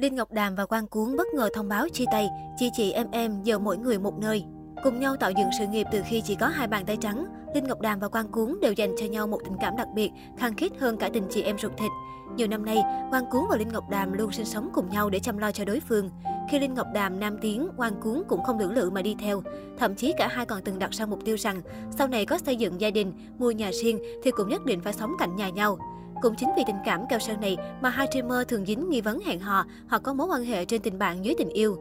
Linh Ngọc Đàm và Quang Cuốn bất ngờ thông báo chia tay, chị chị em em giờ mỗi người một nơi. Cùng nhau tạo dựng sự nghiệp từ khi chỉ có hai bàn tay trắng, Linh Ngọc Đàm và Quang Cuốn đều dành cho nhau một tình cảm đặc biệt, khăng khít hơn cả tình chị em ruột thịt. Nhiều năm nay, Quang Cuốn và Linh Ngọc Đàm luôn sinh sống cùng nhau để chăm lo cho đối phương. Khi Linh Ngọc Đàm nam tiếng, Quang Cuốn cũng không lưỡng lự mà đi theo. Thậm chí cả hai còn từng đặt ra mục tiêu rằng sau này có xây dựng gia đình, mua nhà riêng thì cũng nhất định phải sống cạnh nhà nhau. Cũng chính vì tình cảm cao sơn này mà hai streamer thường dính nghi vấn hẹn hò hoặc có mối quan hệ trên tình bạn dưới tình yêu.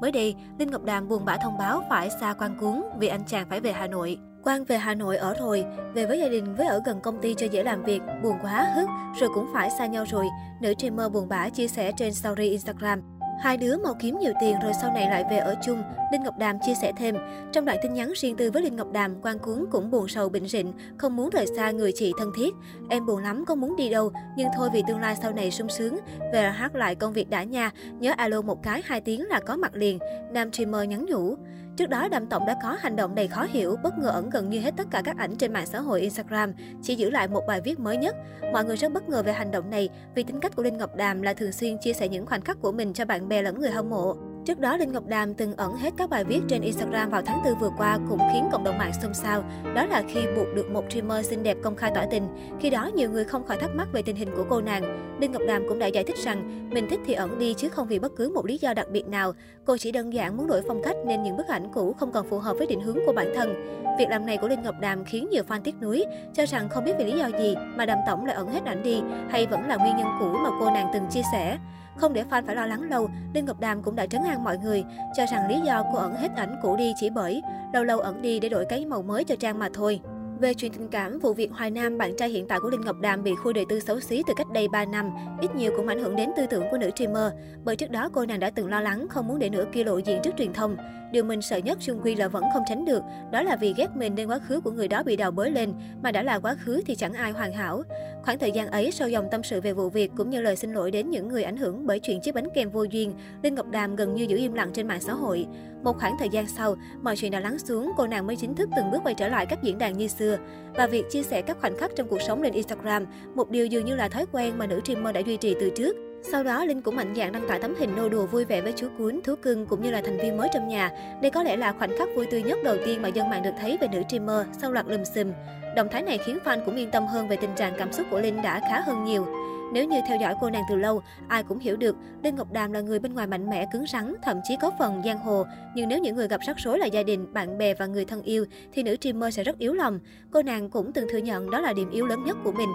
Mới đây, Linh Ngọc Đàm buồn bã thông báo phải xa Quang Cuốn vì anh chàng phải về Hà Nội. Quang về Hà Nội ở rồi, về với gia đình với ở gần công ty cho dễ làm việc, buồn quá hức, rồi cũng phải xa nhau rồi. Nữ streamer buồn bã chia sẻ trên story Instagram. Hai đứa mau kiếm nhiều tiền rồi sau này lại về ở chung, Linh Ngọc Đàm chia sẻ thêm. Trong đoạn tin nhắn riêng tư với Linh Ngọc Đàm, Quang Cuốn cũng buồn sầu bệnh rịnh, không muốn rời xa người chị thân thiết. Em buồn lắm, có muốn đi đâu, nhưng thôi vì tương lai sau này sung sướng. Về hát lại công việc đã nha, nhớ alo một cái hai tiếng là có mặt liền. Nam streamer nhắn nhủ. Trước đó, Đàm Tổng đã có hành động đầy khó hiểu, bất ngờ ẩn gần như hết tất cả các ảnh trên mạng xã hội Instagram, chỉ giữ lại một bài viết mới nhất. Mọi người rất bất ngờ về hành động này vì tính cách của Linh Ngọc Đàm là thường xuyên chia sẻ những khoảnh khắc của mình cho bạn bè lẫn người hâm mộ. Trước đó, Linh Ngọc Đàm từng ẩn hết các bài viết trên Instagram vào tháng 4 vừa qua cũng khiến cộng đồng mạng xôn xao. Đó là khi buộc được một streamer xinh đẹp công khai tỏ tình. Khi đó, nhiều người không khỏi thắc mắc về tình hình của cô nàng. Linh Ngọc Đàm cũng đã giải thích rằng mình thích thì ẩn đi chứ không vì bất cứ một lý do đặc biệt nào. Cô chỉ đơn giản muốn đổi phong cách nên những bức ảnh cũ không còn phù hợp với định hướng của bản thân. Việc làm này của Linh Ngọc Đàm khiến nhiều fan tiếc nuối, cho rằng không biết vì lý do gì mà Đàm Tổng lại ẩn hết ảnh đi hay vẫn là nguyên nhân cũ mà cô nàng từng chia sẻ. Không để fan phải lo lắng lâu, Linh Ngọc Đàm cũng đã trấn an mọi người, cho rằng lý do cô ẩn hết ảnh cũ đi chỉ bởi lâu lâu ẩn đi để đổi cái màu mới cho trang mà thôi. Về chuyện tình cảm, vụ việc Hoài Nam, bạn trai hiện tại của Linh Ngọc Đàm bị khui đời tư xấu xí từ cách đây 3 năm, ít nhiều cũng ảnh hưởng đến tư tưởng của nữ streamer. Bởi trước đó cô nàng đã từng lo lắng không muốn để nửa kia lộ diện trước truyền thông. Điều mình sợ nhất chung quy là vẫn không tránh được, đó là vì ghét mình nên quá khứ của người đó bị đào bới lên, mà đã là quá khứ thì chẳng ai hoàn hảo. Khoảng thời gian ấy, sau dòng tâm sự về vụ việc cũng như lời xin lỗi đến những người ảnh hưởng bởi chuyện chiếc bánh kem vô duyên, Linh Ngọc Đàm gần như giữ im lặng trên mạng xã hội. Một khoảng thời gian sau, mọi chuyện đã lắng xuống, cô nàng mới chính thức từng bước quay trở lại các diễn đàn như xưa. Và việc chia sẻ các khoảnh khắc trong cuộc sống lên Instagram, một điều dường như là thói quen mà nữ streamer đã duy trì từ trước. Sau đó, Linh cũng mạnh dạn đăng tải tấm hình nô đùa vui vẻ với chú cuốn, thú cưng cũng như là thành viên mới trong nhà. Đây có lẽ là khoảnh khắc vui tươi nhất đầu tiên mà dân mạng được thấy về nữ streamer sau loạt lùm xùm. Động thái này khiến fan cũng yên tâm hơn về tình trạng cảm xúc của Linh đã khá hơn nhiều. Nếu như theo dõi cô nàng từ lâu, ai cũng hiểu được Linh Ngọc Đàm là người bên ngoài mạnh mẽ, cứng rắn, thậm chí có phần giang hồ. Nhưng nếu những người gặp rắc rối là gia đình, bạn bè và người thân yêu, thì nữ streamer sẽ rất yếu lòng. Cô nàng cũng từng thừa nhận đó là điểm yếu lớn nhất của mình.